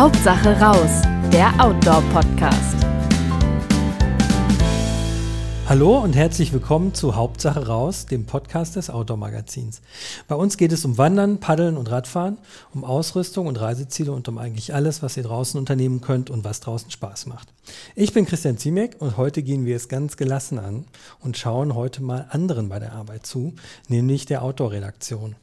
Hauptsache raus, der Outdoor-Podcast. Hallo und herzlich willkommen zu Hauptsache raus, dem Podcast des Outdoor-Magazins. Bei uns geht es um Wandern, Paddeln und Radfahren, um Ausrüstung und Reiseziele und um eigentlich alles, was ihr draußen unternehmen könnt und was draußen Spaß macht. Ich bin Christian Ziemek und heute gehen wir es ganz gelassen an und schauen heute mal anderen bei der Arbeit zu, nämlich der Outdoor-Redaktion.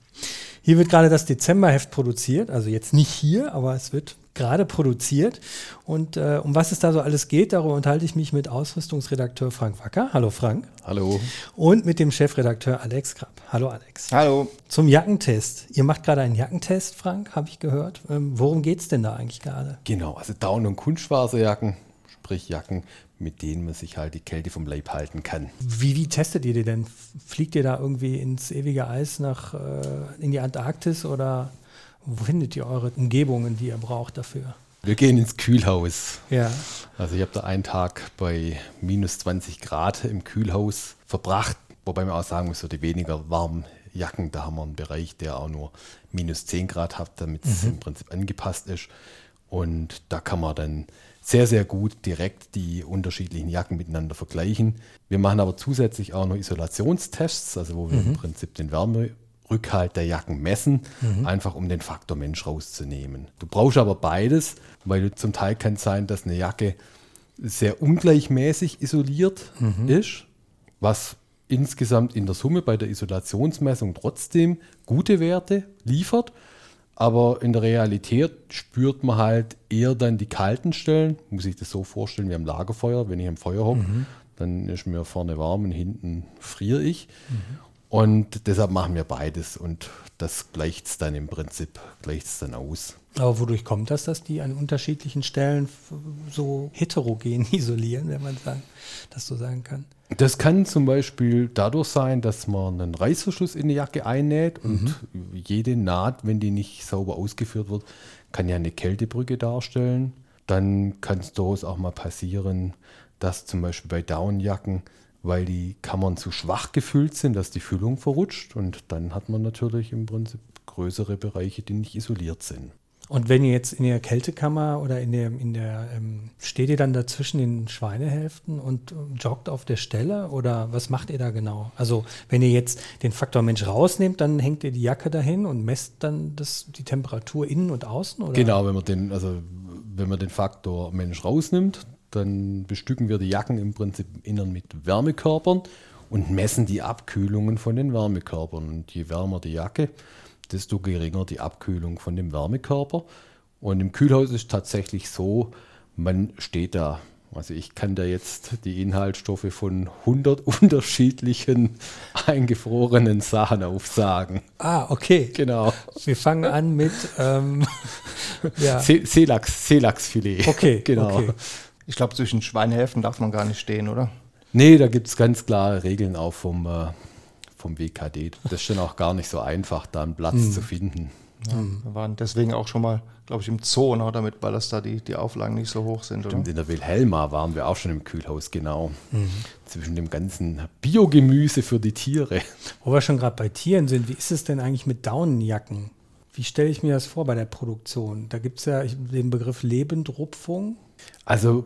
Hier wird gerade das Dezemberheft produziert, also jetzt nicht hier, aber es wird gerade produziert. Und äh, um was es da so alles geht, darüber unterhalte ich mich mit Ausrüstungsredakteur Frank Wacker. Hallo Frank. Hallo. Und mit dem Chefredakteur Alex Krapp. Hallo Alex. Hallo. Zum Jackentest. Ihr macht gerade einen Jackentest, Frank, habe ich gehört. Ähm, worum geht es denn da eigentlich gerade? Genau, also Down- und Kunstfaserjacken, sprich Jacken, mit denen man sich halt die Kälte vom Leib halten kann. Wie, wie testet ihr die denn? Fliegt ihr da irgendwie ins ewige Eis nach äh, in die Antarktis oder wo findet ihr eure Umgebungen, die ihr braucht dafür? Wir gehen ins Kühlhaus. Ja. Also ich habe da einen Tag bei minus 20 Grad im Kühlhaus verbracht, wobei man auch sagen muss, so die weniger warmen Jacken, da haben wir einen Bereich, der auch nur minus 10 Grad hat, damit es mhm. im Prinzip angepasst ist. Und da kann man dann sehr, sehr gut direkt die unterschiedlichen Jacken miteinander vergleichen. Wir machen aber zusätzlich auch noch Isolationstests, also wo wir mhm. im Prinzip den Wärmerückhalt der Jacken messen, mhm. einfach um den Faktor Mensch rauszunehmen. Du brauchst aber beides, weil zum Teil kann es sein, dass eine Jacke sehr ungleichmäßig isoliert mhm. ist, was insgesamt in der Summe bei der Isolationsmessung trotzdem gute Werte liefert. Aber in der Realität spürt man halt eher dann die kalten Stellen. Muss ich das so vorstellen wie am Lagerfeuer. Wenn ich am Feuer hocke, mhm. dann ist mir vorne warm und hinten friere ich. Mhm. Und deshalb machen wir beides und das gleicht es dann im Prinzip gleicht's dann aus. Aber wodurch kommt das, dass die an unterschiedlichen Stellen so heterogen isolieren, wenn man das so sagen kann? Das kann zum Beispiel dadurch sein, dass man einen Reißverschluss in die Jacke einnäht und mhm. jede Naht, wenn die nicht sauber ausgeführt wird, kann ja eine Kältebrücke darstellen. Dann kann es durchaus auch mal passieren, dass zum Beispiel bei Downjacken, weil die Kammern zu schwach gefüllt sind, dass die Füllung verrutscht und dann hat man natürlich im Prinzip größere Bereiche, die nicht isoliert sind. Und wenn ihr jetzt in der Kältekammer oder in der, in der ähm, steht ihr dann dazwischen den Schweinehälften und joggt auf der Stelle oder was macht ihr da genau? Also wenn ihr jetzt den Faktor Mensch rausnehmt, dann hängt ihr die Jacke dahin und messt dann das, die Temperatur innen und außen? Oder? Genau, wenn man den, also wenn man den Faktor Mensch rausnimmt, dann bestücken wir die Jacken im Prinzip innen mit Wärmekörpern und messen die Abkühlungen von den Wärmekörpern. Und je wärmer die Jacke, desto geringer die Abkühlung von dem Wärmekörper. Und im Kühlhaus ist tatsächlich so, man steht da. Also ich kann da jetzt die Inhaltsstoffe von 100 unterschiedlichen eingefrorenen Sachen aufsagen. Ah, okay. Genau. Wir fangen an mit ähm, ja. Seelachs, Seelachsfilet. Okay, genau. Okay. Ich glaube, zwischen Schweinehälften darf man gar nicht stehen, oder? Nee, da gibt es ganz klare Regeln auch vom äh, vom WKD. Das ist schon auch gar nicht so einfach, da einen Platz mhm. zu finden. Ja, wir waren deswegen auch schon mal, glaube ich, im Zoo, ne, damit, weil das da die, die Auflagen nicht so hoch sind. Stimmt, oder? in der Wilhelma waren wir auch schon im Kühlhaus, genau. Mhm. Zwischen dem ganzen Biogemüse für die Tiere. Wo wir schon gerade bei Tieren sind, wie ist es denn eigentlich mit Daunenjacken? Wie stelle ich mir das vor bei der Produktion? Da gibt es ja den Begriff Lebendrupfung. Also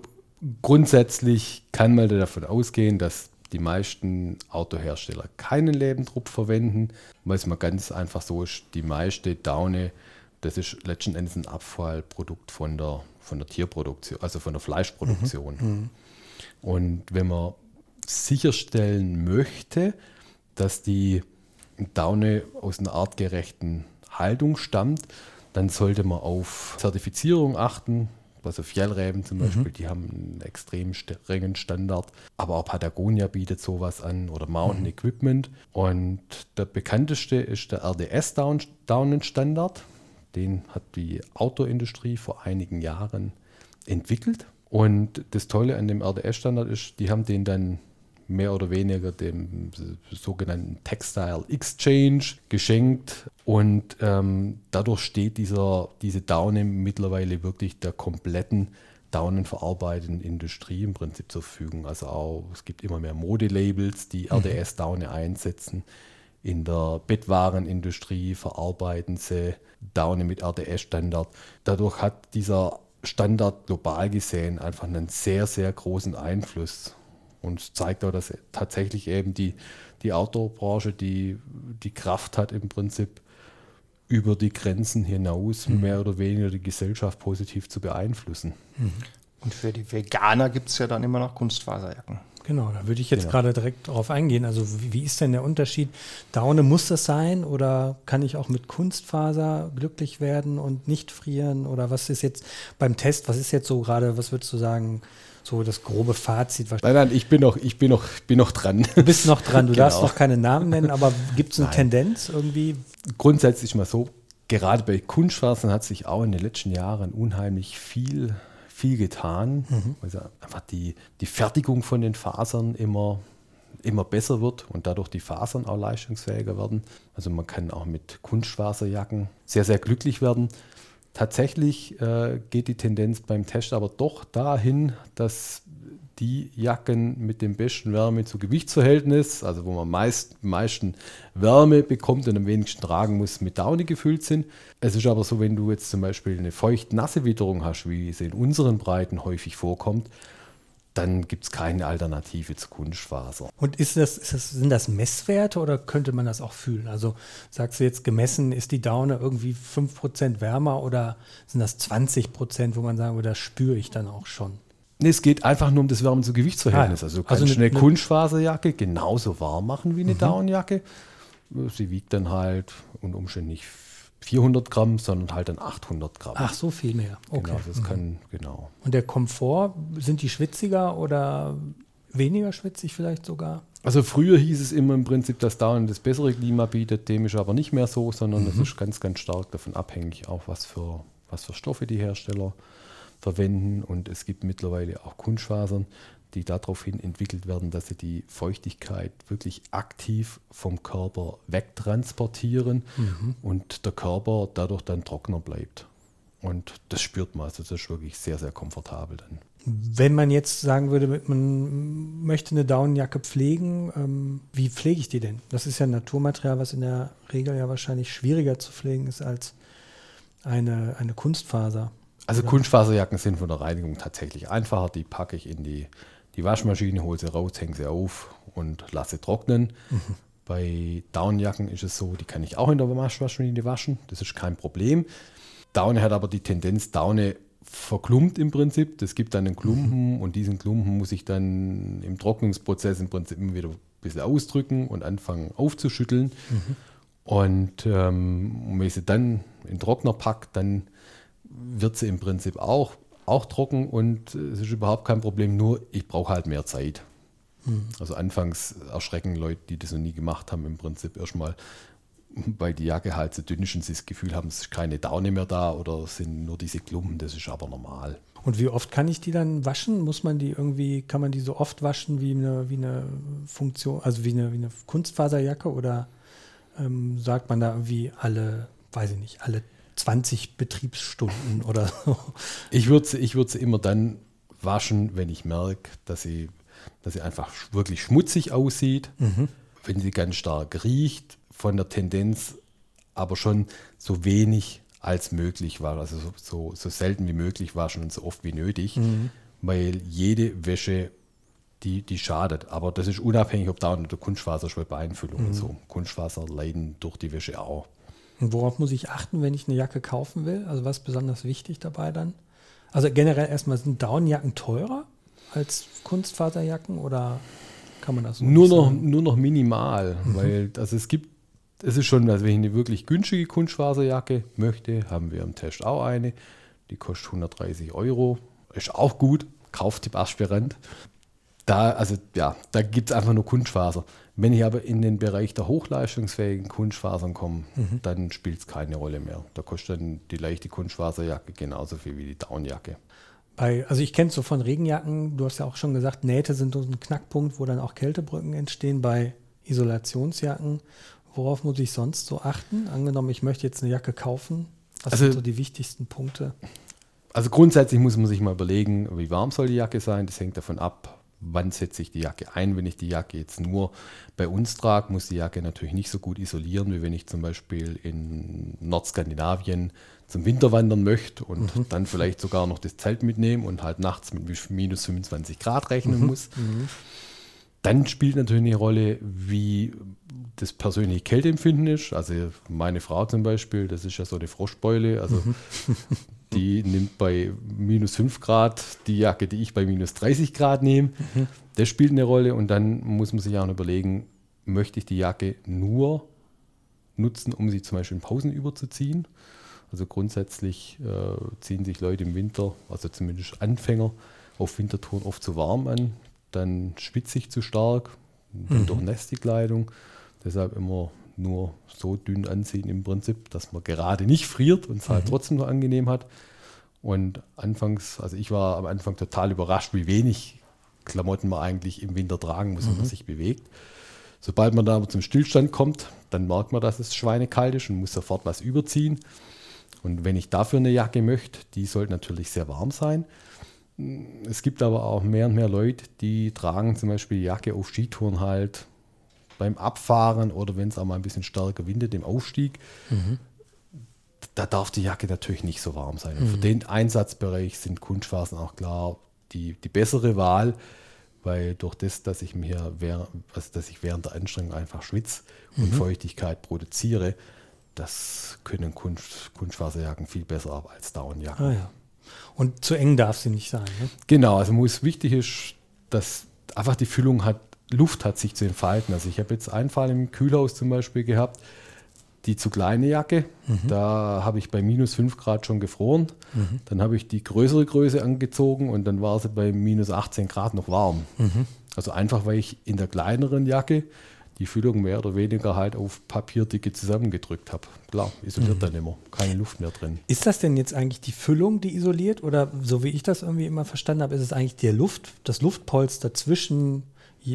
grundsätzlich kann man davon ausgehen, dass die meisten Autohersteller keinen Lebendruck verwenden, weil es mal ganz einfach so ist, die meiste Daune, das ist letzten Endes ein Abfallprodukt von der, von der Tierproduktion, also von der Fleischproduktion. Mhm. mhm. Und wenn man sicherstellen möchte, dass die Daune aus einer artgerechten Haltung stammt, dann sollte man auf Zertifizierung achten, also Fjellräben zum mhm. Beispiel, mhm. die haben einen extrem strengen Standard. Aber auch Patagonia bietet sowas an oder Mountain mhm. Equipment. Und der bekannteste ist der RDS-Daunenstandard. Den hat die Autoindustrie vor einigen Jahren entwickelt. Und das Tolle an dem RDS-Standard ist, die haben den dann mehr oder weniger dem sogenannten Textile Exchange geschenkt. Und ähm, dadurch steht dieser, diese Daune mittlerweile wirklich der kompletten daunenverarbeitenden Industrie im Prinzip zur Verfügung. Also auch, es gibt immer mehr Modelabels, die mhm. RDS-Daune einsetzen. in der Bettwarenindustrie verarbeiten sie Daune mit RDS-Standard. Dadurch hat dieser Standard global gesehen einfach einen sehr, sehr großen Einfluss und zeigt auch, dass tatsächlich eben die, die Outdoor-Branche die, die Kraft hat, im Prinzip über die Grenzen hinaus mhm. mehr oder weniger die Gesellschaft positiv zu beeinflussen. Mhm. Und für die Veganer gibt es ja dann immer noch Kunstfaserjacken. Genau, da würde ich jetzt genau. gerade direkt darauf eingehen. Also wie, wie, ist denn der Unterschied? Daune muss das sein oder kann ich auch mit Kunstfaser glücklich werden und nicht frieren? Oder was ist jetzt beim Test, was ist jetzt so gerade, was würdest du sagen, so das grobe Fazit? Nein, nein, ich bin noch, ich bin noch, bin noch dran. Du bist noch dran, du genau. darfst noch keine Namen nennen, aber gibt es eine nein. Tendenz irgendwie? Grundsätzlich mal so, gerade bei Kunstfasern hat sich auch in den letzten Jahren unheimlich viel viel getan, mhm. weil einfach die, die Fertigung von den Fasern immer, immer besser wird und dadurch die Fasern auch leistungsfähiger werden. Also man kann auch mit Kunstfaserjacken sehr, sehr glücklich werden. Tatsächlich äh, geht die Tendenz beim Test aber doch dahin, dass die Jacken mit dem besten Wärme zu Gewichtsverhältnis, also wo man meist, meisten Wärme bekommt und am wenigsten tragen muss, mit Daune gefüllt sind. Es ist aber so, wenn du jetzt zum Beispiel eine feucht-nasse Witterung hast, wie sie in unseren Breiten häufig vorkommt, dann gibt es keine Alternative zu Kunstfaser. Und ist das, ist das, sind das Messwerte oder könnte man das auch fühlen? Also sagst du jetzt gemessen, ist die Daune irgendwie 5% wärmer oder sind das 20%, wo man sagen würde, das spüre ich dann auch schon? Nee, es geht einfach nur um das Wärme- zu Gewichtsverhältnis. Ah, also du kannst also eine, eine, Kunstfaserjacke genauso warm machen wie eine mhm. Downjacke. Sie wiegt dann halt unter Umständen nicht 400 Gramm, sondern halt dann 800 Gramm. Ach, so viel mehr. Genau, okay. Genau, das mhm. kann, genau. Und der Komfort, sind die schwitziger oder weniger schwitzig vielleicht sogar? Also früher hieß es immer im Prinzip, dass Down das bessere Klima bietet, dem ist aber nicht mehr so, sondern es mhm. ist ganz, ganz stark davon abhängig, auch was für, was für Stoffe die Hersteller verwenden und es gibt mittlerweile auch Kunstfasern, die daraufhin entwickelt werden, dass sie die Feuchtigkeit wirklich aktiv vom Körper wegtransportieren mhm. und der Körper dadurch dann trockener bleibt. Und das spürt man, also das ist wirklich sehr, sehr komfortabel dann. Wenn man jetzt sagen würde, man möchte eine Daunenjacke pflegen, ähm, wie pflege ich die denn? Das ist ja ein Naturmaterial, was in der Regel ja wahrscheinlich schwieriger zu pflegen ist als eine, eine Kunstfaser. Also Kunstfaserjacken sind von der Reinigung tatsächlich einfacher. Die packe ich in die, die Waschmaschine, hole sie raus, hänge sie auf und lasse trocknen. Mhm. Bei Downjacken ist es so, die kann ich auch in der Waschmaschine waschen. Das ist kein Problem. Daune hat aber die Tendenz, Daune verklumpt im Prinzip. Das gibt dann einen Klumpen mhm. und diesen Klumpen muss ich dann im Trocknungsprozess im Prinzip immer wieder ein bisschen ausdrücken und anfangen aufzuschütteln. Mhm. Und ähm, wenn ich sie dann in Trockner packe, dann wird sie im Prinzip auch, auch trocken und es ist überhaupt kein Problem, nur ich brauche halt mehr Zeit. Mhm. Also anfangs erschrecken Leute, die das noch nie gemacht haben, im Prinzip erstmal, weil die Jacke halt so dünn ist und sie das Gefühl haben, es ist keine Daune mehr da oder sind nur diese Klumpen, das ist aber normal. Und wie oft kann ich die dann waschen? Muss man die irgendwie, kann man die so oft waschen wie eine, wie eine Funktion, also wie eine, wie eine Kunstfaserjacke oder ähm, sagt man da irgendwie alle, weiß ich nicht, alle 20 Betriebsstunden oder so. Ich würde sie, ich würd sie immer dann waschen, wenn ich merke, dass sie, dass sie einfach wirklich schmutzig aussieht, mhm. wenn sie ganz stark riecht, von der Tendenz aber schon so wenig als möglich war, also so, so, so selten wie möglich waschen und so oft wie nötig, mhm. weil jede Wäsche die, die schadet. Aber das ist unabhängig, ob da unter Kunstfaserschwellbeeinfüllung mhm. und so. Kunstfaser leiden durch die Wäsche auch. Und worauf muss ich achten, wenn ich eine Jacke kaufen will? Also was ist besonders wichtig dabei dann? Also generell erstmal sind Downjacken teurer als Kunstfaserjacken oder kann man das so nur noch sagen? Nur noch minimal, mhm. weil also es gibt, es ist schon, also wenn ich eine wirklich günstige Kunstfaserjacke möchte, haben wir im Test auch eine, die kostet 130 Euro, ist auch gut, Kauftipp Aspirant. Da, also ja, da gibt es einfach nur Kunstfaser. Wenn ich aber in den Bereich der hochleistungsfähigen Kunstfasern komme, mhm. dann spielt es keine Rolle mehr. Da kostet dann die leichte Kunstfaserjacke genauso viel wie die Downjacke. Bei, also ich kenne es so von Regenjacken, du hast ja auch schon gesagt, Nähte sind so ein Knackpunkt, wo dann auch Kältebrücken entstehen. Bei Isolationsjacken, worauf muss ich sonst so achten? Angenommen, ich möchte jetzt eine Jacke kaufen, was also, sind so die wichtigsten Punkte? Also grundsätzlich muss man sich mal überlegen, wie warm soll die Jacke sein. Das hängt davon ab, wann setze ich die Jacke ein. Wenn ich die Jacke jetzt nur bei uns trage, muss die Jacke natürlich nicht so gut isolieren, wie wenn ich zum Beispiel in Nordskandinavien zum Winter wandern möchte und mhm. dann vielleicht sogar noch das Zelt mitnehmen und halt nachts mit minus 25 Grad rechnen mhm. muss. Mhm. Dann spielt natürlich eine Rolle, wie das persönliche Kälteempfinden ist. Also meine Frau zum Beispiel, das ist ja so eine Froschbeule, also mhm. die nimmt bei minus 5 Grad die Jacke, die ich bei minus 30 Grad nehme. Mhm. Das spielt eine Rolle und dann muss man sich auch überlegen, möchte ich die Jacke nur nutzen, um sie zum Beispiel in Pausen überzuziehen. Also grundsätzlich äh, ziehen sich Leute im Winter, also zumindest Anfänger, auf Wintertouren oft zu warm an. Dann schwitze ich zu stark, mhm. durchnässt die Kleidung. Deshalb immer nur so dünn anziehen im Prinzip, dass man gerade nicht friert und es halt mhm. trotzdem noch angenehm hat. Und anfangs, also ich war am Anfang total überrascht, wie wenig Klamotten man eigentlich im Winter tragen muss, wenn man mhm. sich bewegt. Sobald man da aber zum Stillstand kommt, dann merkt man, dass es schweinekalt ist und muss sofort was überziehen. Und wenn ich dafür eine Jacke möchte, die sollte natürlich sehr warm sein. Es gibt aber auch mehr und mehr Leute, die tragen zum Beispiel die Jacke auf Skitouren halt beim Abfahren oder wenn es auch mal ein bisschen stärker windet im Aufstieg. Mhm. Da darf die Jacke natürlich nicht so warm sein. Und für mhm. den Einsatzbereich sind Kunstfasern auch klar die, die bessere Wahl, weil durch das, dass ich mir während, also dass ich während der Anstrengung einfach schwitze und mhm. Feuchtigkeit produziere, das können Kunst, Kunstfaserjacken viel besser ab als Daunenjacken. Ah, ja. Und zu eng darf sie nicht sein. Ne? Genau, also muss wichtig ist, dass einfach die Füllung hat, Luft hat sich zu entfalten. Also ich habe jetzt einen Fall im Kühlhaus zum Beispiel gehabt, die zu kleine Jacke. Mhm. Da habe ich bei minus 5 Grad schon gefroren. Mhm. Dann habe ich die größere Größe angezogen und dann war sie bei minus 18 Grad noch warm. Mhm. Also einfach, weil ich in der kleineren Jacke die Füllung mehr oder weniger halt auf Papierdicke zusammengedrückt habe. Klar, isoliert mhm. dann immer, keine Luft mehr drin. Ist das denn jetzt eigentlich die Füllung, die isoliert? Oder so wie ich das irgendwie immer verstanden habe, ist es eigentlich der Luft, das Luftpolster zwischen,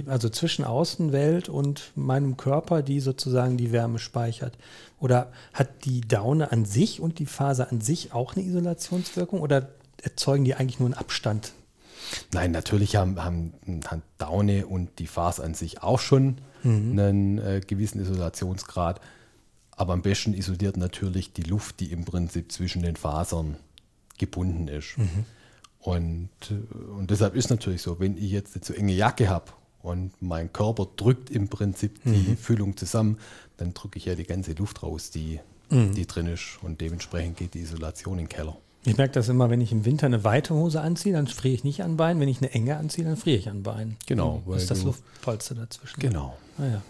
also zwischen Außenwelt und meinem Körper, die sozusagen die Wärme speichert? Oder hat die Daune an sich und die Faser an sich auch eine Isolationswirkung? Oder erzeugen die eigentlich nur einen Abstand? Nein, natürlich haben, haben, haben Daune und die Faser an sich auch schon mhm. einen äh, gewissen Isolationsgrad. Aber am besten isoliert natürlich die Luft, die im Prinzip zwischen den Fasern gebunden ist. Mhm. Und, äh, und deshalb ist natürlich so, wenn ich jetzt eine zu enge Jacke habe und mein Körper drückt im Prinzip die mhm. Füllung zusammen, dann drücke ich ja die ganze Luft raus, die, mhm. die drin ist. Und dementsprechend geht die Isolation in den Keller. Ich merke das immer, wenn ich im Winter eine weite Hose anziehe, dann friere ich nicht an Beinen. Wenn ich eine enge anziehe, dann friere ich an Beinen. Genau. Das ist das Luftpolster dazwischen. Genau. Ah, ja.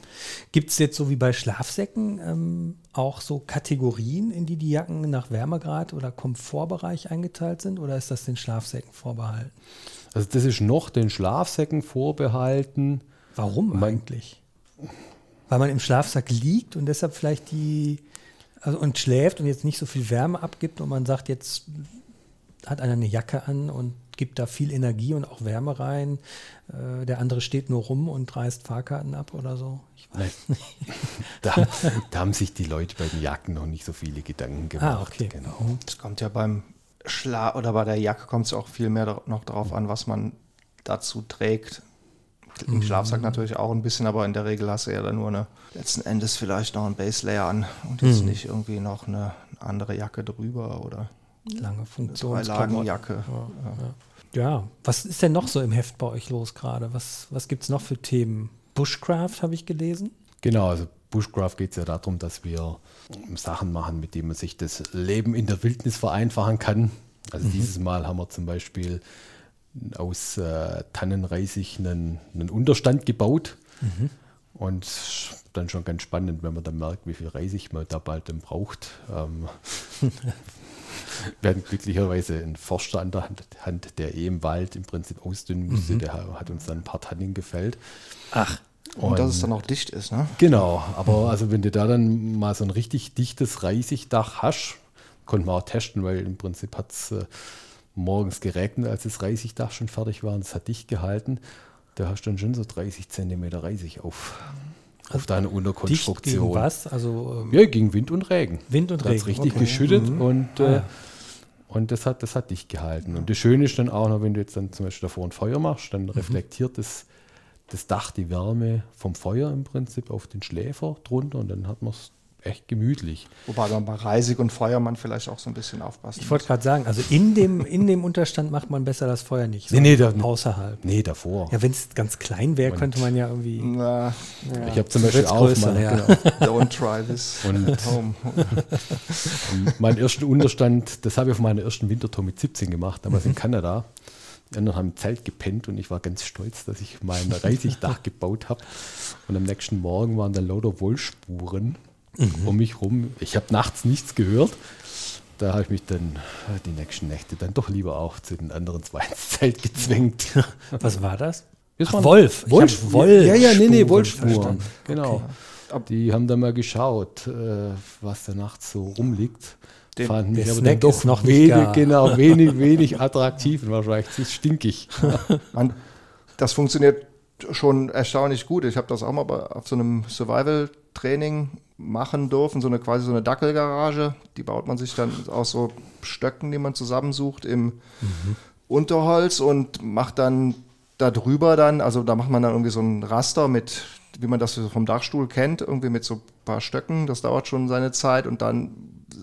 Gibt es jetzt so wie bei Schlafsäcken ähm, auch so Kategorien, in die die Jacken nach Wärmegrad oder Komfortbereich eingeteilt sind? Oder ist das den Schlafsäcken vorbehalten? Also das ist noch den Schlafsäcken vorbehalten. Warum man, eigentlich? Weil man im Schlafsack liegt und deshalb vielleicht die also und schläft und jetzt nicht so viel Wärme abgibt und man sagt, jetzt hat einer eine Jacke an und gibt da viel Energie und auch Wärme rein. Äh, der andere steht nur rum und reißt Fahrkarten ab oder so. Ich weiß nicht. da, da, haben sich die Leute bei den Jacken noch nicht so viele Gedanken ah, gemacht. Ah, okay. Genau. Mhm. Es kommt ja beim Schla oder bei der Jacke kommt es auch viel mehr noch darauf an, was man dazu trägt. Im mhm. Schlafsack natürlich auch ein bisschen, aber in der Regel hast du ja dann nur eine, letzten Endes vielleicht noch ein Base Layer an und jetzt mhm. nicht irgendwie noch eine andere Jacke drüber oder lange Funktion. Lagenjacke. Ja, ja. ja, was ist denn noch so im Heft bei euch los gerade? Was, was gibt es noch für Themen? Bushcraft habe ich gelesen. Genau, also Bushcraft geht es ja darum, dass wir Sachen machen, mit denen man sich das Leben in der Wildnis vereinfachen kann. Also mhm. dieses Mal haben wir zum Beispiel aus äh, Tannenreisig einen, einen, Unterstand gebaut. Mhm. Und dann schon ganz spannend, wenn man dann merkt, wie viel Reisig man da bald dann braucht. Ähm, wir hatten glücklicherweise einen Forster an der Hand, der eh im Wald im Prinzip ausdünnen musste. Mhm. Der hat uns dann ein paar Tannen gefällt. Ach. Und, und, dass es dann auch dicht ist, ne? Genau, aber mhm. also wenn du da dann mal so ein richtig dichtes Reisigdach hast, konnte man auch testen, weil im Prinzip hat es äh, morgens geregnet, als das Reisigdach schon fertig war und es hat dicht gehalten. Da hast du dann schon so 30 Zentimeter Reisig auf, also auf deine Unterkonstruktion. Dicht gegen was? Also, ähm, ja, gegen Wind und Regen. Wind und da Regen. Da richtig okay. geschüttet mhm. und, äh, ah, Und das hat, das hat dich gehalten. Und das Schöne ist dann auch noch, wenn du jetzt dann zum Beispiel davor ein Feuer machst, dann reflektiert das, das Dach die Wärme vom Feuer im Prinzip auf den Schläfer drunter und dann hat man es echt gemütlich. Wobei man bei Reisig und Feuermann vielleicht auch so ein bisschen aufpassen Ich wollte gerade sagen, also in dem, in dem Unterstand macht man besser das Feuer nicht. Nee, nee, da- außerhalb. Nee, davor. Ja, wenn es ganz klein wäre, Und- könnte man ja irgendwie. Na, Ich habe zum Beispiel auch größer, mal, ja. genau, don't try this Und- at home. meinen ersten Unterstand, das habe ich auf meiner ersten Wintertour mit 17 gemacht, damals in Kanada. Die anderen haben im Zelt gepennt und ich war ganz stolz, dass ich mein Reisigdach gebaut habe. Und am nächsten Morgen waren dann lauter Wollspuren um mich rum. Ich habe nachts nichts gehört. Da habe ich mich dann äh, die nächsten Nächte dann doch lieber auch zu den anderen zwei ins Zelt gezwängt. Was war das? Das Ach, Wolf. Wolf. Wollspuren Ja, ja, nee, nee, Wollspuren. verstanden. Genau. Die haben dann mal geschaut, äh, was da nachts so rumliegt. Den- Fanden der mich aber Snack doch noch nicht wenig, gar. genau, wenig, wenig attraktiv und wahrscheinlich zu stinkig. Man, das funktioniert schon erstaunlich gut. Ich habe das auch mal bei, auf so einem Survival-Training machen dürfen, so eine quasi so eine Dackelgarage. Die baut man sich dann aus so Stöcken, die man zusammensucht im Unterholz und macht dann da drüber dann, also da macht man dann irgendwie so ein Raster mit, wie man das vom Dachstuhl kennt, irgendwie mit so ein paar Stöcken. Das dauert schon seine Zeit und dann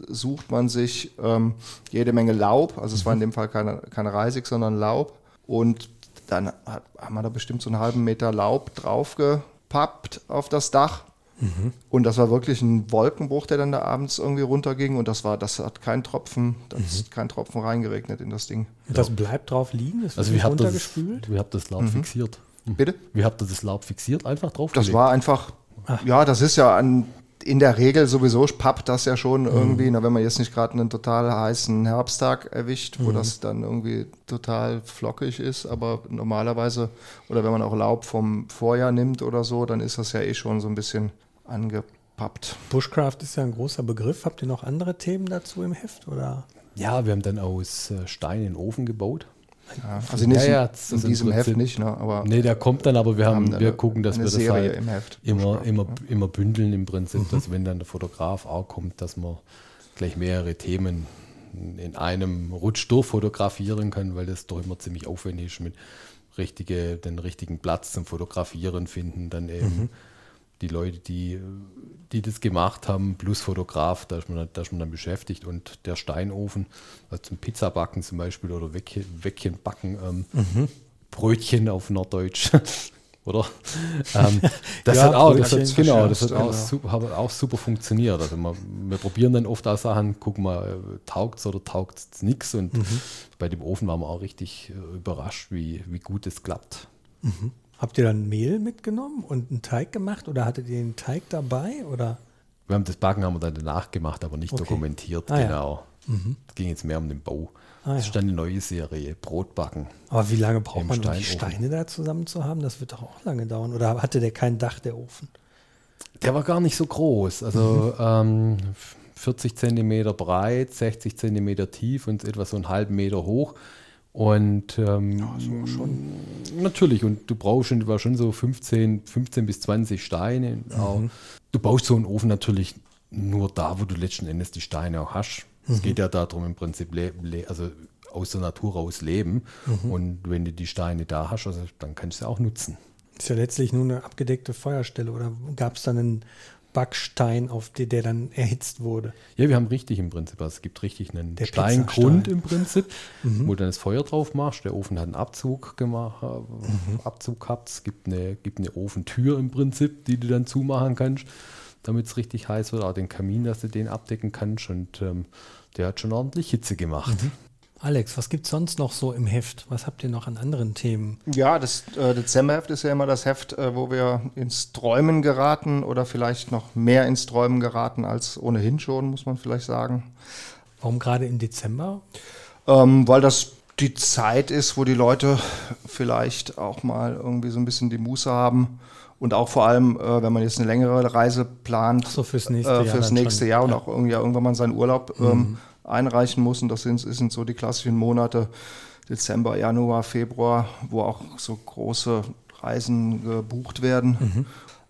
sucht man sich ähm, jede Menge Laub. Also es war in dem Fall keine, keine Reisig, sondern Laub. Und dann hat, haben wir da bestimmt so einen halben Meter Laub draufgepappt auf das Dach. Und das war wirklich ein Wolkenbruch, der dann da abends irgendwie runterging. Und das war, das hat kein Tropfen, das ist kein Tropfen reingeregnet in das Ding. Das bleibt drauf liegen? Das wird Also das, runtergespült? wie habt ihr das Laub fixiert? Bitte? Wie habt ihr das Laub fixiert? Einfach drauf? Das war einfach, ja, das ist ja an, in der Regel sowieso pappt das ja schon irgendwie, na, wenn man jetzt nicht gerade einen total heißen Herbsttag erwischt, wo das dann irgendwie total flockig ist, aber normalerweise, oder wenn man auch Laub vom Vorjahr nimmt oder so, dann ist das ja eh schon so ein bisschen angepappt. Bushcraft ist ja ein großer Begriff. Habt ihr noch andere Themen dazu im Heft? Oder? Ja, wir haben dann aus äh, Stein einen Ofen gebaut. Ja, also nicht Ja, ja, in, in diesem Heft nicht, ne, aber Nee, der kommt dann, aber wir, haben, haben wir eine- gucken, dass wir das Serie halt im Heft. immer, Bushcraft, immer, ja. immer bündeln im Prinzip, dass wenn dann der Fotograf auch kommt, dass man gleich mehrere Themen in einem Rutsch durchfotografieren kann, weil das doch immer ziemlich aufwendig ist mit richtige, den richtigen Platz zum Fotografieren finden, dann eben die Leute, die, die das gemacht haben, plus Fotograf, da ist man, dann- da ist man dann beschäftigt und der Steinofen, also zum Pizzabacken zum Beispiel oder Weckchen, Weckchen backen, ähm, Brötchen auf Norddeutsch, oder? ähm, das Ja, hat auch, das hat, genau, das hat auch, genau. super, hat auch super funktioniert. Also wir, wir probieren dann oft auch Sachen, gucken mal, taugt es oder taugt es nichts und bei dem Ofen waren wir auch richtig äh, überrascht, wie, wie gut es klappt. Habt ihr dann Mehl mitgenommen und einen Teig gemacht? Oder hattet ihr den Teig dabei? Oder? Wir haben das Backen haben wir dann danach gemacht, aber nicht Okay. dokumentiert, Ah, ja. genau. Es ging jetzt mehr um den Bau. Ah, das ist dann eine neue Serie, Brotbacken. Aber wie lange braucht man, um die. Steine da zusammen zu haben? Das wird doch auch lange dauern. Oder hatte der kein Dach, der Ofen? Der war gar nicht so groß. Also ähm, 40 Zentimeter breit, 60 Zentimeter tief und etwa so einen halben Meter hoch. Und ähm, natürlich, und du brauchst schon, war schon so 15, 15 bis 20 Steine. Auch. Du baust so einen Ofen natürlich nur da, wo du letzten Endes die Steine auch hast. Es geht ja darum, im Prinzip, le le also aus der Natur raus leben. Und wenn du die Steine da hast, also, dann kannst du sie auch nutzen. Ist ja letztlich nur eine abgedeckte Feuerstelle. Oder gab es dann einen Backstein, auf den der dann erhitzt wurde? Ja, wir haben richtig im Prinzip. Also es gibt richtig einen Der Steingrund im Prinzip, wo du dann das Feuer drauf machst. Der Ofen hat einen Abzug gemacht, äh, Abzug gehabt. Es gibt eine, gibt eine Ofentür im Prinzip, die du dann zumachen kannst, damit es richtig heiß wird. Auch den Kamin, dass du den abdecken kannst. Und ähm, der hat schon ordentlich Hitze gemacht. Alex, was gibt es sonst noch so im Heft? Was habt ihr noch an anderen Themen? Ja, das äh, Dezemberheft ist ja immer das Heft, äh, wo wir ins Träumen geraten oder vielleicht noch mehr ins Träumen geraten als ohnehin schon, muss man vielleicht sagen. Warum gerade im Dezember? Ähm, weil das die Zeit ist, wo die Leute vielleicht auch mal irgendwie so ein bisschen die Muße haben. Und auch vor allem, äh, wenn man jetzt eine längere Reise plant, Ach so, fürs nächste äh, Jahr fürs dann nächste. Jahr und Ja. auch irgendwie, irgendwann mal seinen Urlaub ähm, einreichen muss. Und das sind, sind so die klassischen Monate Dezember, Januar, Februar, wo auch so große Reisen gebucht werden.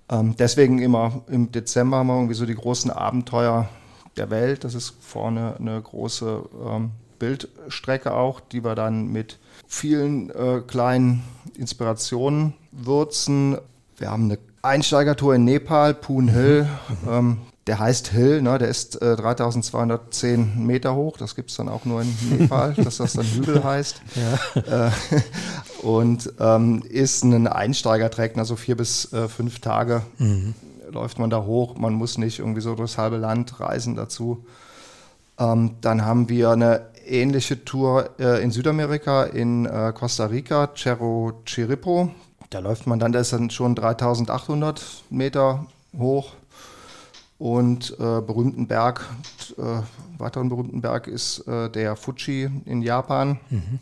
Ähm, deswegen immer im Dezember haben wir irgendwie so die großen Abenteuer der Welt. Das ist vorne eine große ähm, Bildstrecke auch, die wir dann mit vielen äh, kleinen Inspirationen würzen. Wir haben eine Einsteigertour in Nepal, Poon Hill. Ähm, der heißt Hill, ne? der ist äh, 3210 Meter hoch. Das gibt es dann auch nur in Nepal, dass das dann Hügel heißt. Ja. Äh, und ähm, ist ein Einsteigertrack, also vier bis äh, fünf Tage mhm. läuft man da hoch. Man muss nicht irgendwie so durchs halbe Land reisen dazu. Ähm, dann haben wir eine ähnliche Tour äh, in Südamerika, in äh, Costa Rica, Cerro Chiripo. Da läuft man dann, das ist dann schon 3800 Meter hoch und äh, berühmten Berg, äh, weiteren berühmten Berg ist äh, der Fuji in Japan. Mhm.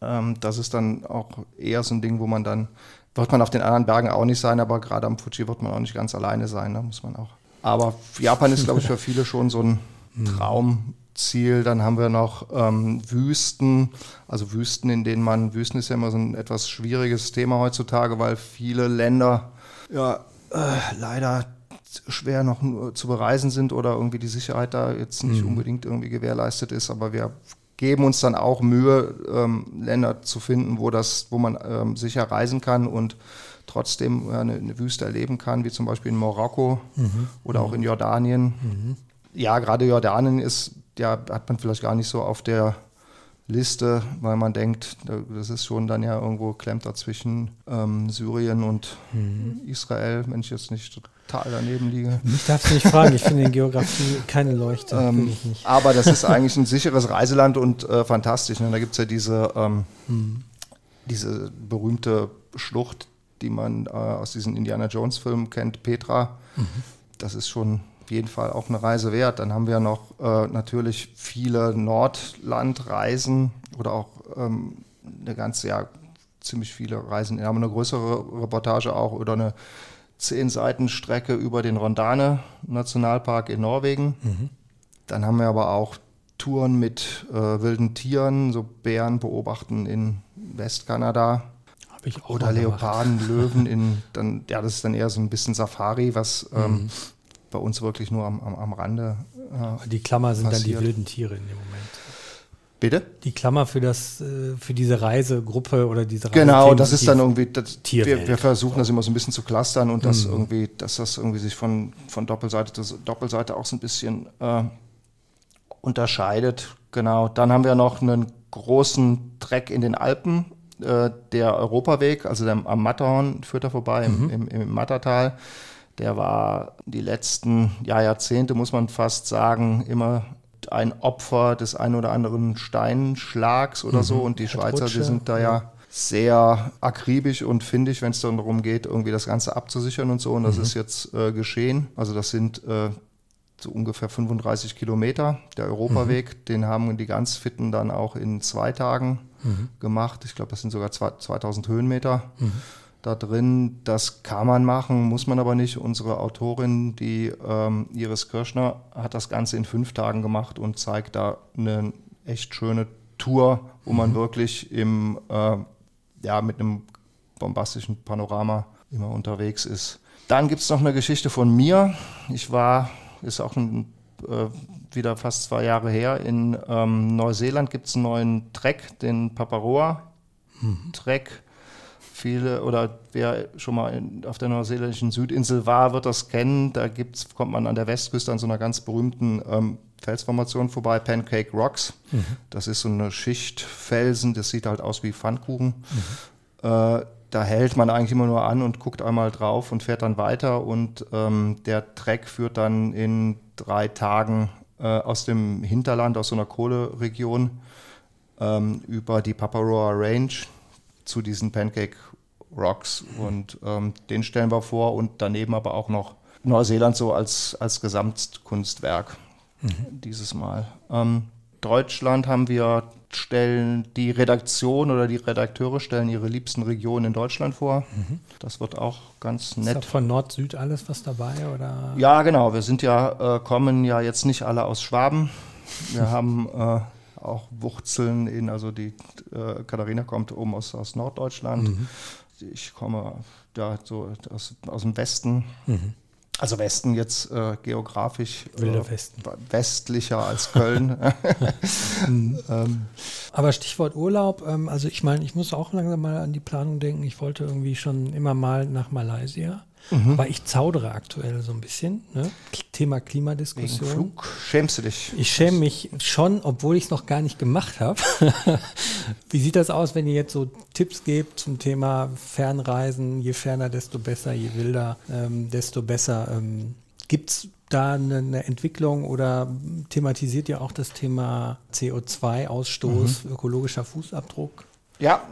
Ähm, das ist dann auch eher so ein Ding, wo man dann, wird man auf den anderen Bergen auch nicht sein, aber gerade am Fuji wird man auch nicht ganz alleine sein, da ne, muss man auch. Aber Japan ist, glaube ich, für viele schon so ein mhm. Traumziel. Dann haben wir noch ähm, Wüsten, also Wüsten, in denen man, Wüsten ist ja immer so ein etwas schwieriges Thema heutzutage, weil viele Länder ja äh, leider schwer noch zu bereisen sind oder irgendwie die Sicherheit da jetzt nicht mhm. unbedingt irgendwie gewährleistet ist. Aber wir geben uns dann auch Mühe, ähm, Länder zu finden, wo, das, wo man ähm, sicher reisen kann und trotzdem äh, eine, eine, Wüste erleben kann, wie zum Beispiel in Marokko mhm. oder auch in Jordanien. Mhm. Ja, gerade Jordanien ist, ja, hat man vielleicht gar nicht so auf der Liste, weil man denkt, das ist schon dann ja irgendwo klemmt da zwischen ähm, Syrien und mhm. Israel, wenn ich jetzt nicht total daneben liege. Ich darf nicht fragen, ich finde in Geografie keine Leuchte. Ähm, aber das ist eigentlich ein sicheres Reiseland und äh, fantastisch. Ne? Da gibt es ja diese, ähm, mhm. diese berühmte Schlucht, die man äh, aus diesen Indiana Jones-Filmen kennt, Petra. Mhm. Das ist schon jeden Fall auch eine Reise wert. Dann haben wir noch äh, natürlich viele Nordlandreisen oder auch ähm, eine ganze, ja, ziemlich viele Reisen. Wir haben eine größere Reportage auch oder eine zehn Seiten Strecke über den Rondane Nationalpark in Norwegen. Mhm. Dann haben wir aber auch Touren mit äh, wilden Tieren, so Bären beobachten in Westkanada. Oder Leoparden, Löwen in, dann, ja, das ist dann eher so ein bisschen Safari, was ähm, mhm. Bei uns wirklich nur am, am, am Rande. Äh, die Klammer sind passiert. dann die wilden Tiere in dem Moment. Bitte? Die Klammer für das, äh, für diese Reisegruppe oder diese Reise Genau, das ist dann irgendwie, das, wir, wir, versuchen das immer so ein bisschen zu clustern und das mhm. irgendwie, dass das irgendwie sich von, von Doppelseite zu Doppelseite auch so ein bisschen äh, unterscheidet. Genau. Dann haben wir noch einen großen Trek in den Alpen, äh, der Europaweg, also der, am Matterhorn führt er vorbei, mhm. im, im, im Mattertal. Der war die letzten ja, Jahrzehnte, muss man fast sagen, immer ein Opfer des ein oder anderen Steinschlags oder mhm. so. Und die Schweizer, die sind da ja sehr akribisch und findig, wenn es dann darum geht, irgendwie das Ganze abzusichern und so. Und das mhm. ist jetzt äh, geschehen. Also das sind äh, so ungefähr 35 Kilometer der Europaweg. Mhm. Den haben die ganz Fitten dann auch in zwei Tagen mhm. gemacht. Ich glaube, das sind sogar 2000 Höhenmeter. Da drin. Das kann man machen, muss man aber nicht. Unsere Autorin, die ähm, Iris Kirschner, hat das Ganze in fünf Tagen gemacht und zeigt da eine echt schöne Tour, wo man mhm. wirklich im, äh, ja, mit einem bombastischen Panorama immer unterwegs ist. Dann gibt es noch eine Geschichte von mir. Ich war, ist auch ein, äh, wieder fast zwei Jahre her, in ähm, Neuseeland gibt es einen neuen Trek, den Paparoa mhm. Viele oder wer schon mal in, auf der neuseeländischen Südinsel war, wird das kennen. Da gibt's, kommt man an der Westküste an so einer ganz berühmten ähm, Felsformation vorbei, Pancake Rocks. Mhm. Das ist so eine Schicht Felsen, das sieht halt aus wie Pfannkuchen. Mhm. Äh, da hält man eigentlich immer nur an und guckt einmal drauf und fährt dann weiter. Und ähm, der Trek führt dann in drei Tagen äh, aus dem Hinterland, aus so einer Kohleregion, ähm, über die Paparoa Range zu diesen Pancake Rocks und ähm, den stellen wir vor und daneben aber auch noch Neuseeland so als, als Gesamtkunstwerk mhm. dieses Mal. Ähm, Deutschland haben wir stellen die Redaktion oder die Redakteure stellen ihre liebsten Regionen in Deutschland vor. Mhm. Das wird auch ganz nett. Ist da von Nord-Süd alles was dabei oder? Ja, genau. Wir sind ja äh, kommen ja jetzt nicht alle aus Schwaben. Wir haben äh, auch Wurzeln in, also die äh, Katharina kommt oben aus, aus Norddeutschland. Mhm ich komme da so aus, aus dem Westen. Mhm. Also Westen jetzt äh, geografisch äh, Westen. westlicher als Köln. ähm, Aber Stichwort Urlaub, ähm, also ich meine, ich muss auch langsam mal an die Planung denken. Ich wollte irgendwie schon immer mal nach Malaysia. Mhm. Aber ich zaudere aktuell so ein bisschen. Ne? Thema wegen Klimadiskussion. Flug schämst du dich. Ich schäme mich schon, obwohl ich es noch gar nicht gemacht habe. Wie sieht das aus, wenn ihr jetzt so Tipps gebt zum Thema Fernreisen? Je ferner, desto besser, je wilder, ähm, desto besser. Ähm, Gibt es da eine, eine Entwicklung oder thematisiert ihr auch das Thema CO2-Ausstoß, Mhm. ökologischer Fußabdruck? Ja,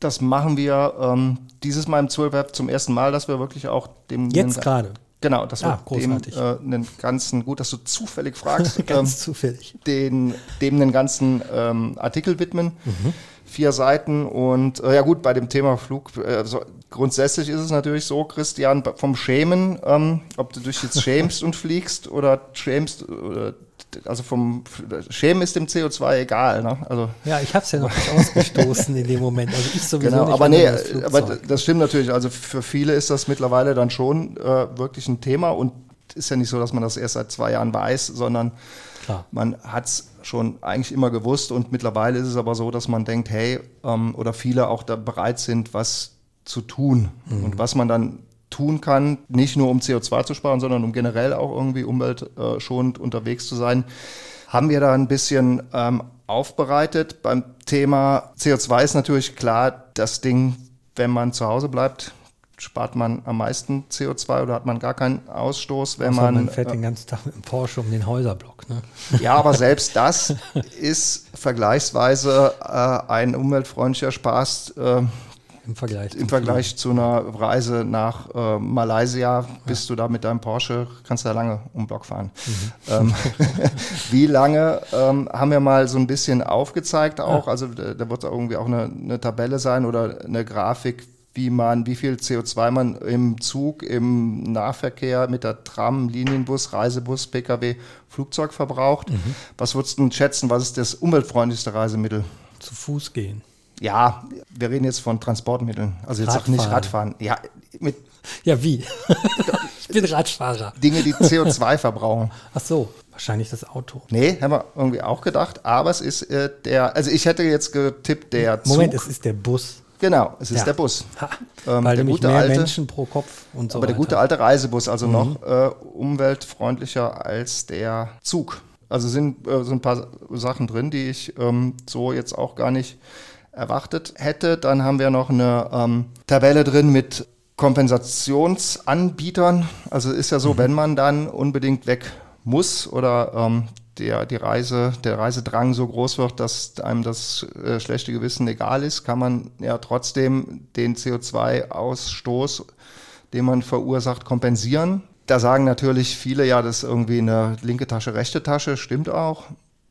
das machen wir ähm, dieses Mal im Zollweb zum ersten Mal, dass wir wirklich auch dem Jetzt gerade, Genau, dass Ah, wir dem äh, einen ganzen, gut, dass du zufällig fragst, ähm, ganz zufällig. den, dem einen ganzen ähm, Artikel widmen. Mhm. Vier Seiten und äh, ja gut, bei dem Thema Flug, äh, so, grundsätzlich ist es natürlich so, Christian, vom Schämen, ähm, ob du dich jetzt schämst und fliegst oder schämst, oder, also vom Schämen ist dem CO2 egal. Ne? Also Ja, ich habe es ja noch nicht ausgestoßen in dem Moment. Also ich sowieso Genau, nicht. aber nee, das aber das stimmt natürlich. Also für viele ist das mittlerweile dann schon äh, wirklich ein Thema und ist ja nicht so, dass man das erst seit zwei Jahren weiß, sondern Klar. man hat es schon eigentlich immer gewusst und mittlerweile ist es aber so, dass man denkt, hey, ähm, oder viele auch da bereit sind, was zu tun und was man dann tun kann, nicht nur um CO2 zu sparen, sondern um generell auch irgendwie umweltschonend unterwegs zu sein, haben wir da ein bisschen ähm, aufbereitet. Beim Thema CO2 ist natürlich klar, das Ding, wenn man zu Hause bleibt, spart man am meisten CO2 oder hat man gar keinen Ausstoß, wenn Außer man, man fährt äh, den ganzen Tag mit dem Porsche um den Häuserblock. Ne? ja, aber selbst das ist vergleichsweise äh, ein umweltfreundlicher Spaß äh, Im Vergleich. im Vergleich zu einer Reise nach äh, Malaysia. Bist du da mit deinem Porsche, kannst du da lange um den Block fahren. Ähm, wie lange ähm, haben wir mal so ein bisschen aufgezeigt auch, also da, da wird irgendwie auch eine, eine Tabelle sein oder eine Grafik, wie man, wie viel CO2 man im Zug, im Nahverkehr mit der Tram, Linienbus, Reisebus, Pkw, Flugzeug verbraucht. Was würdest du schätzen, was ist das umweltfreundlichste Reisemittel? Zu Fuß gehen. Ja, wir reden jetzt von Transportmitteln. Also jetzt auch nicht Radfahren. Radfahren. Ja, mit Ja, wie? ich bin Radfahrer. Dinge, die CO2 verbrauchen. Ach so, wahrscheinlich das Auto. Nee, haben wir irgendwie auch gedacht. Aber es ist äh, der, also ich hätte jetzt getippt, der Zug. Moment, es ist der Bus. genau, es ist Ja. der Bus. Ähm, weil der gute mehr alte- Menschen pro Kopf und so Aber der weiter. gute alte Reisebus, also Mhm. noch äh, umweltfreundlicher als der Zug. Also sind äh, so ein paar Sachen drin, die ich ähm, so jetzt auch gar nicht erwartet hätte. Dann haben wir noch eine ähm, Tabelle drin mit Kompensationsanbietern. Also ist ja Mhm. so, wenn man dann unbedingt weg muss oder ähm, der, die Reise, der Reisedrang so groß wird, dass einem das äh, schlechte Gewissen egal ist, kann man ja trotzdem den CO2-Ausstoß, den man verursacht, kompensieren. Da sagen natürlich viele, ja, das ist irgendwie eine linke Tasche, rechte Tasche, stimmt auch.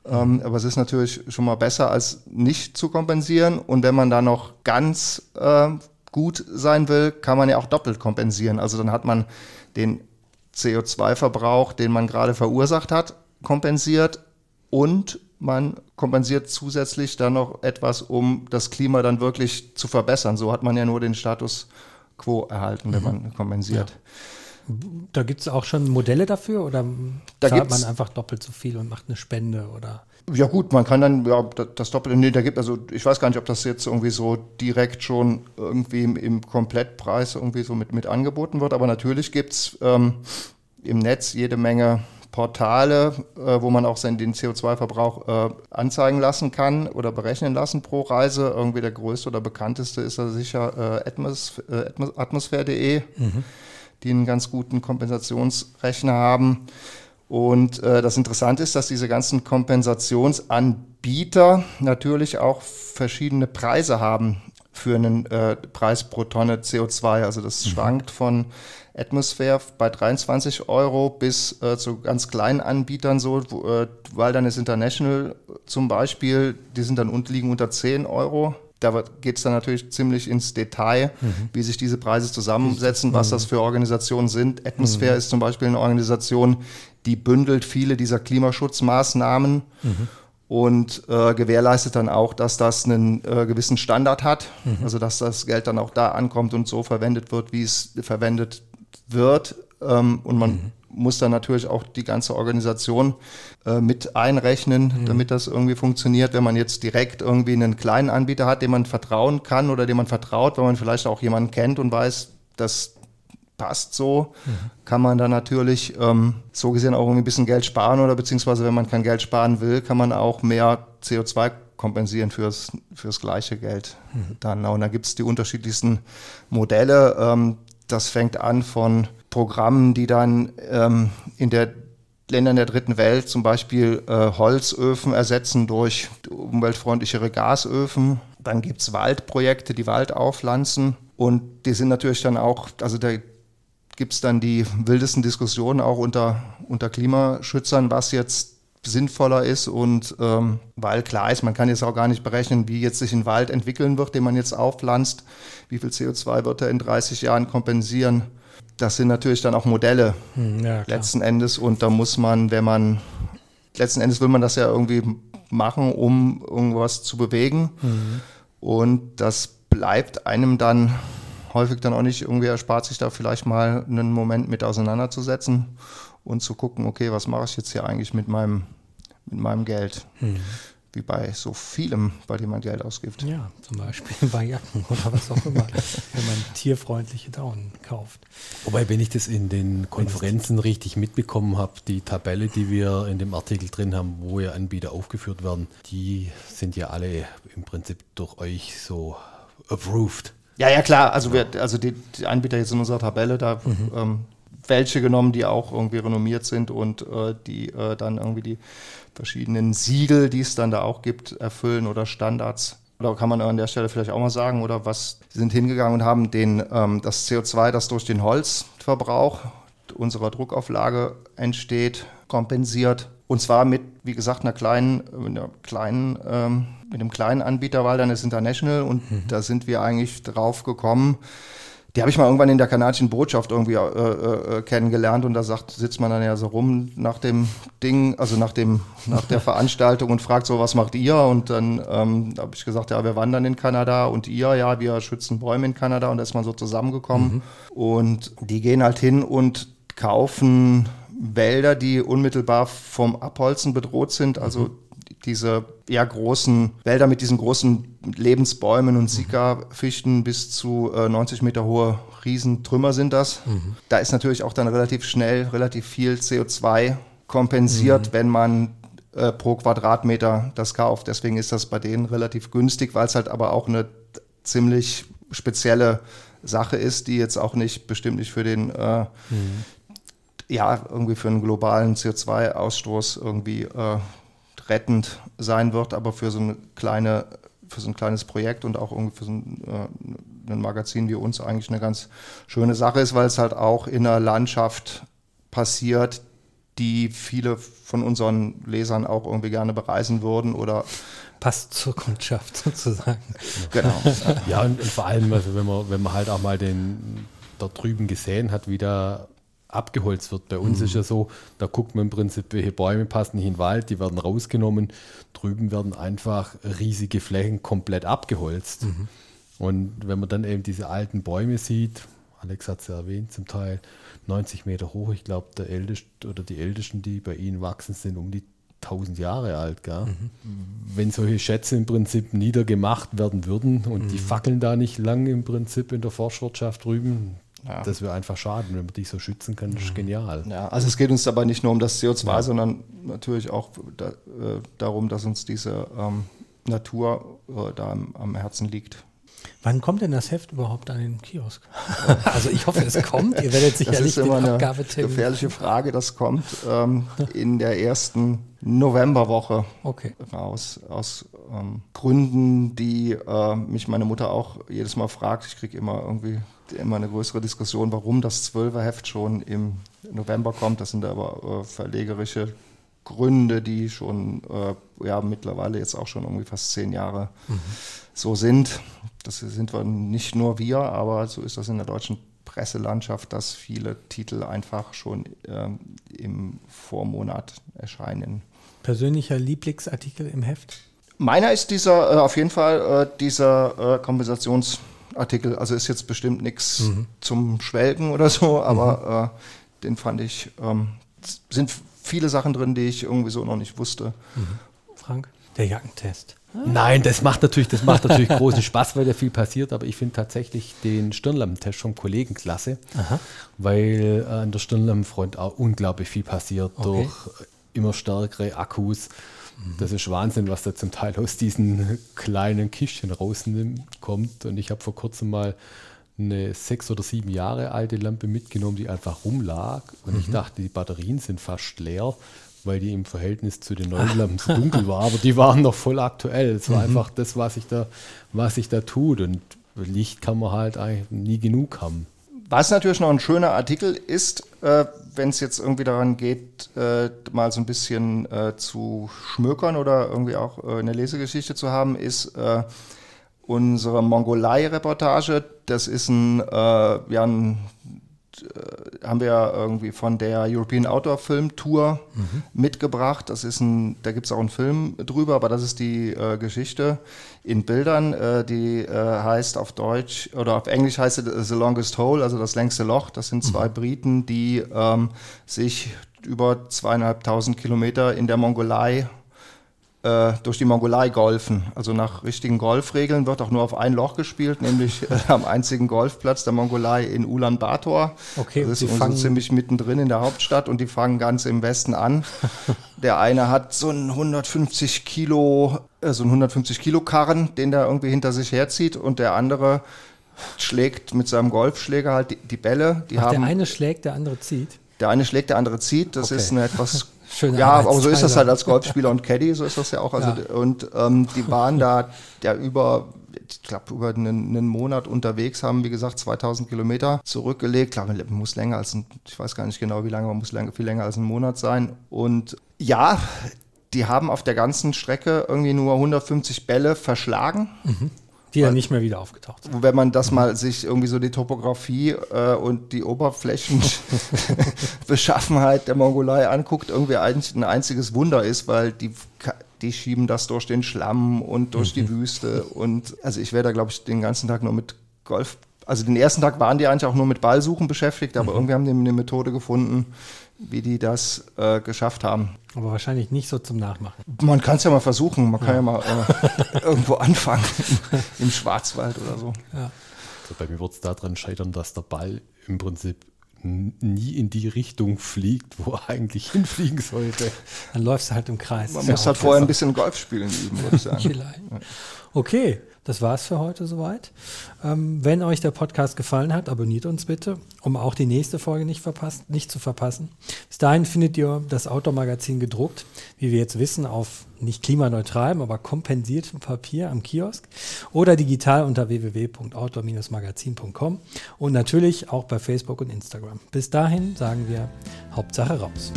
Ähm, aber es ist natürlich schon mal besser, als nicht zu kompensieren. Und wenn man da noch ganz äh, gut sein will, kann man ja auch doppelt kompensieren. Also dann hat man den CO2-Verbrauch, den man gerade verursacht hat, kompensiert und man kompensiert zusätzlich dann noch etwas, um das Klima dann wirklich zu verbessern. So hat man ja nur den Status quo erhalten, wenn man kompensiert. Da gibt es auch schon Modelle dafür oder Da zahlt man einfach doppelt so viel und macht eine Spende oder? Ja gut, man kann dann ja, da- das Doppelte, nee, da gibt also ich weiß gar nicht, ob das jetzt irgendwie so direkt schon irgendwie im, im Komplettpreis irgendwie so mit, mit angeboten wird, aber natürlich gibt es ähm, im Netz jede Menge Portale, äh, wo man auch seinen, den CO2-Verbrauch äh, anzeigen lassen kann oder berechnen lassen pro Reise. Irgendwie der größte oder bekannteste ist da sicher äh, Atmos, äh, Atmos, atmosphäre.de, die einen ganz guten Kompensationsrechner haben. Und äh, das Interessante ist, dass diese ganzen Kompensationsanbieter natürlich auch verschiedene Preise haben für einen äh, Preis pro Tonne CO2. Also das schwankt von Atmosphere bei 23 Euro bis äh, zu ganz kleinen Anbietern so, wo, äh, Wilderness International zum Beispiel, die sind dann und liegen unter 10 Euro. Da geht es dann natürlich ziemlich ins Detail, wie sich diese Preise zusammensetzen, was das für Organisationen sind. Atmosphere ist zum Beispiel eine Organisation, die bündelt viele dieser Klimaschutzmaßnahmen und äh, gewährleistet dann auch, dass das einen äh, gewissen Standard hat, also dass das Geld dann auch da ankommt und so verwendet wird, wie es verwendet wird. ähm, und man mhm. Muss dann natürlich auch die ganze Organisation äh, mit einrechnen, mhm. damit das irgendwie funktioniert. Wenn man jetzt direkt irgendwie einen kleinen Anbieter hat, dem man vertrauen kann oder dem man vertraut, wenn man vielleicht auch jemanden kennt und weiß, dass passt so, mhm. kann man dann natürlich ähm, so gesehen auch irgendwie ein bisschen Geld sparen oder beziehungsweise wenn man kein Geld sparen will, kann man auch mehr CO2 kompensieren fürs, fürs gleiche Geld mhm. dann. Und da gibt es die unterschiedlichsten Modelle. Ähm, das fängt an von Programmen, die dann ähm, in der Ländern der dritten Welt zum Beispiel äh, Holzöfen ersetzen durch umweltfreundlichere Gasöfen. Dann gibt es Waldprojekte, die Wald aufpflanzen. Und die sind natürlich dann auch, also da gibt es dann die wildesten Diskussionen auch unter, unter Klimaschützern, was jetzt sinnvoller ist und ähm, weil klar ist, man kann jetzt auch gar nicht berechnen, wie jetzt sich ein Wald entwickeln wird, den man jetzt aufpflanzt, wie viel CO2 wird er in 30 Jahren kompensieren. Das sind natürlich dann auch Modelle hm, ja, letzten Endes und da muss man, wenn man, letzten Endes will man das ja irgendwie machen, um irgendwas zu bewegen mhm. und das bleibt einem dann häufig dann auch nicht irgendwie erspart, sich da vielleicht mal einen Moment mit auseinanderzusetzen und zu gucken, okay, was mache ich jetzt hier eigentlich mit meinem, mit meinem Geld? Mhm. Wie bei so vielem, bei dem man Geld ausgibt. Ja, zum Beispiel bei Jacken oder was auch immer, wenn man tierfreundliche Daunen kauft. Wobei, wenn ich das in den Konferenzen richtig mitbekommen habe, die Tabelle, die wir in dem Artikel drin haben, wo ja Anbieter aufgeführt werden, die sind ja alle im Prinzip durch euch so approved. Ja, ja, klar. Also, wir, also die, die Anbieter jetzt in unserer Tabelle, da mhm. ähm, welche genommen, die auch irgendwie renommiert sind und äh, die äh, dann irgendwie die verschiedenen Siegel, die es dann da auch gibt, erfüllen oder Standards. Oder kann man an der Stelle vielleicht auch mal sagen, oder was Sie sind hingegangen und haben den, ähm, das CO2, das durch den Holzverbrauch unserer Druckauflage entsteht, kompensiert. Und zwar mit, wie gesagt, einer kleinen, einer kleinen ähm, mit einem kleinen Anbieter dann das International und mhm. da sind wir eigentlich drauf gekommen. Die habe ich mal irgendwann in der kanadischen Botschaft irgendwie äh, äh, äh, kennengelernt und da sagt, sitzt man dann ja so rum nach dem Ding, also nach dem, nach der Veranstaltung und fragt so, was macht ihr? Und dann ähm, habe ich gesagt, ja, wir wandern in Kanada und ihr, ja, wir schützen Bäume in Kanada und da ist man so zusammengekommen. Mhm. Und die gehen halt hin und kaufen Wälder, die unmittelbar vom Abholzen bedroht sind, also mhm diese eher großen Wälder mit diesen großen Lebensbäumen und Sika-Fichten bis zu äh, 90 Meter hohe Riesentrümmer sind das. Mhm. Da ist natürlich auch dann relativ schnell relativ viel CO2 kompensiert, mhm. wenn man äh, pro Quadratmeter das kauft. Deswegen ist das bei denen relativ günstig, weil es halt aber auch eine ziemlich spezielle Sache ist, die jetzt auch nicht bestimmt nicht für den äh, mhm. ja irgendwie für einen globalen CO2-Ausstoß irgendwie äh, rettend sein wird, aber für so eine kleine, für so ein kleines Projekt und auch irgendwie für so ein, äh, ein Magazin wie uns eigentlich eine ganz schöne Sache ist, weil es halt auch in einer Landschaft passiert, die viele von unseren Lesern auch irgendwie gerne bereisen würden oder passt zur Kundschaft sozusagen. Genau. ja, und, und, vor allem, also wenn man, wenn man halt auch mal den da drüben gesehen hat, wie da abgeholzt wird. Bei uns mhm. ist ja so, da guckt man im Prinzip, welche Bäume passen nicht in den Wald, die werden rausgenommen. Drüben werden einfach riesige Flächen komplett abgeholzt. Mhm. Und wenn man dann eben diese alten Bäume sieht, Alex hat es ja erwähnt, zum Teil 90 Meter hoch, ich glaube, der älteste oder die ältesten, die bei ihnen wachsen, sind um die 1000 Jahre alt. Gell? Mhm. Wenn solche Schätze im Prinzip niedergemacht werden würden und die mhm. fackeln da nicht lang im Prinzip in der Forstwirtschaft drüben, ja. Das wäre einfach schade, wenn man dich so schützen kann, das ist mhm. genial. Ja, also es geht uns aber nicht nur um das CO2, ja. sondern natürlich auch da, äh, darum, dass uns diese ähm, Natur äh, da am, am, Herzen liegt. Wann kommt denn das Heft überhaupt an den Kiosk? also ich hoffe, es kommt. Ihr werdet sicherlich das ist immer eine gefährliche Frage. Das kommt ähm, in der ersten Novemberwoche okay. raus. Aus ähm, Gründen, die äh, mich meine Mutter auch jedes Mal fragt. Ich kriege immer irgendwie immer eine größere Diskussion, warum das Zwölferheft schon im November kommt. Das sind aber äh, verlegerische Gründe, die schon äh, ja, mittlerweile jetzt auch schon irgendwie fast zehn Jahre mhm. so sind. Das sind wir nicht nur wir, aber so ist das in der deutschen Presselandschaft, dass viele Titel einfach schon äh, im Vormonat erscheinen. Persönlicher Lieblingsartikel im Heft? Meiner ist dieser, äh, auf jeden Fall äh, dieser äh, Kompensations- Artikel. Also ist jetzt bestimmt nichts mhm. zum Schwelgen oder so, aber mhm. äh, den fand ich, ähm, sind viele Sachen drin, die ich irgendwie so noch nicht wusste. Frank? Der Jackentest. Nein, das macht natürlich, das macht natürlich großen Spaß, weil da viel passiert, aber ich finde tatsächlich den Stirnlampentest vom Kollegen klasse, weil äh, an der Stirnlampenfront auch unglaublich viel passiert Okay. durch immer stärkere Akkus. Das ist Wahnsinn, was da zum Teil aus diesen kleinen Kistchen rauskommt. Und ich habe vor kurzem mal eine sechs oder sieben Jahre alte Lampe mitgenommen, die einfach rumlag. Und ich dachte, die Batterien sind fast leer, weil die im Verhältnis zu den neuen Lampen so dunkel war. Aber die waren noch voll aktuell. Es war einfach das, was sich da, was sich da tut. Und Licht kann man halt eigentlich nie genug haben. Was natürlich noch ein schöner Artikel ist, äh, wenn es jetzt irgendwie daran geht, äh, mal so ein bisschen äh, zu schmökern oder irgendwie auch äh, eine Lesegeschichte zu haben, ist äh, unsere Mongolei-Reportage. Das ist ein, äh, ja, ein haben wir irgendwie von der European Outdoor Film Tour mitgebracht. Das ist ein, da gibt es auch einen Film drüber, aber das ist die äh, Geschichte in Bildern, äh, die äh, heißt auf Deutsch oder auf Englisch heißt es The Longest Hole, also das längste Loch. Das sind zwei Briten, die ähm, sich über zweieinhalbtausend Kilometer in der Mongolei äh, durch die Mongolei golfen. Also nach richtigen Golfregeln wird auch nur auf ein Loch gespielt, nämlich äh, am einzigen Golfplatz der Mongolei in Ulaanbaatar. Okay, das und ist die so ziemlich mittendrin in der Hauptstadt und die fangen ganz im Westen an. der eine hat so einen 150 Kilo, äh, so einen 150 Kilo Karren, den der irgendwie hinter sich herzieht und der andere schlägt mit seinem Golfschläger halt die, die Bälle. Die Ach, haben, der eine schlägt, der andere zieht. der eine schlägt, der andere zieht. Das Okay. ist eine etwas. Schöne ja, aber so ist das halt als Golfspieler und Caddy, so ist das ja auch. Also, Ja. Und ähm, die waren da ja über, ich glaube, über einen, einen Monat unterwegs, haben, wie gesagt, 2000 Kilometer zurückgelegt. Klar, man muss länger als ein, ich weiß gar nicht genau, wie lange, man muss länger, viel länger als ein Monat sein. Und ja, die haben auf der ganzen Strecke irgendwie nur 150 Bälle verschlagen. Die dann nicht mehr wieder aufgetaucht sind. Wenn man das mal sich irgendwie so die Topografie äh, und die Oberflächenbeschaffenheit der Mongolei anguckt, irgendwie eigentlich ein einziges Wunder ist, weil die, die schieben das durch den Schlamm und durch die Wüste. Und also ich wäre da, glaube ich, den ganzen Tag nur mit Golf. Also den ersten Tag waren die eigentlich auch nur mit Ballsuchen beschäftigt, aber irgendwie haben die eine Methode gefunden, wie die das äh, geschafft haben. Aber wahrscheinlich nicht so zum Nachmachen. Man kann es ja mal versuchen, man kann ja mal äh, irgendwo anfangen, im Schwarzwald oder so. Also bei mir wird es daran scheitern, dass der Ball im Prinzip nie in die Richtung fliegt, wo er eigentlich hinfliegen sollte. Dann läufst du halt im Kreis. Man ja muss halt vorher ein bisschen Golf spielen üben, würde ich sagen. Vielleicht. Okay, das war's für heute soweit. Ähm, wenn euch der Podcast gefallen hat, abonniert uns bitte, um auch die nächste Folge nicht, verpasst, nicht zu verpassen. Bis dahin findet ihr das Outdoor-Magazin gedruckt, wie wir jetzt wissen, auf nicht klimaneutralem, aber kompensiertem Papier am Kiosk oder digital unter www.outdoor-magazin.com und natürlich auch bei Facebook und Instagram. Bis dahin sagen wir Hauptsache raus.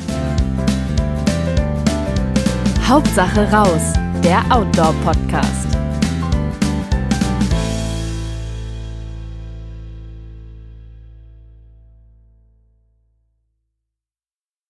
Hauptsache raus, der Outdoor-Podcast.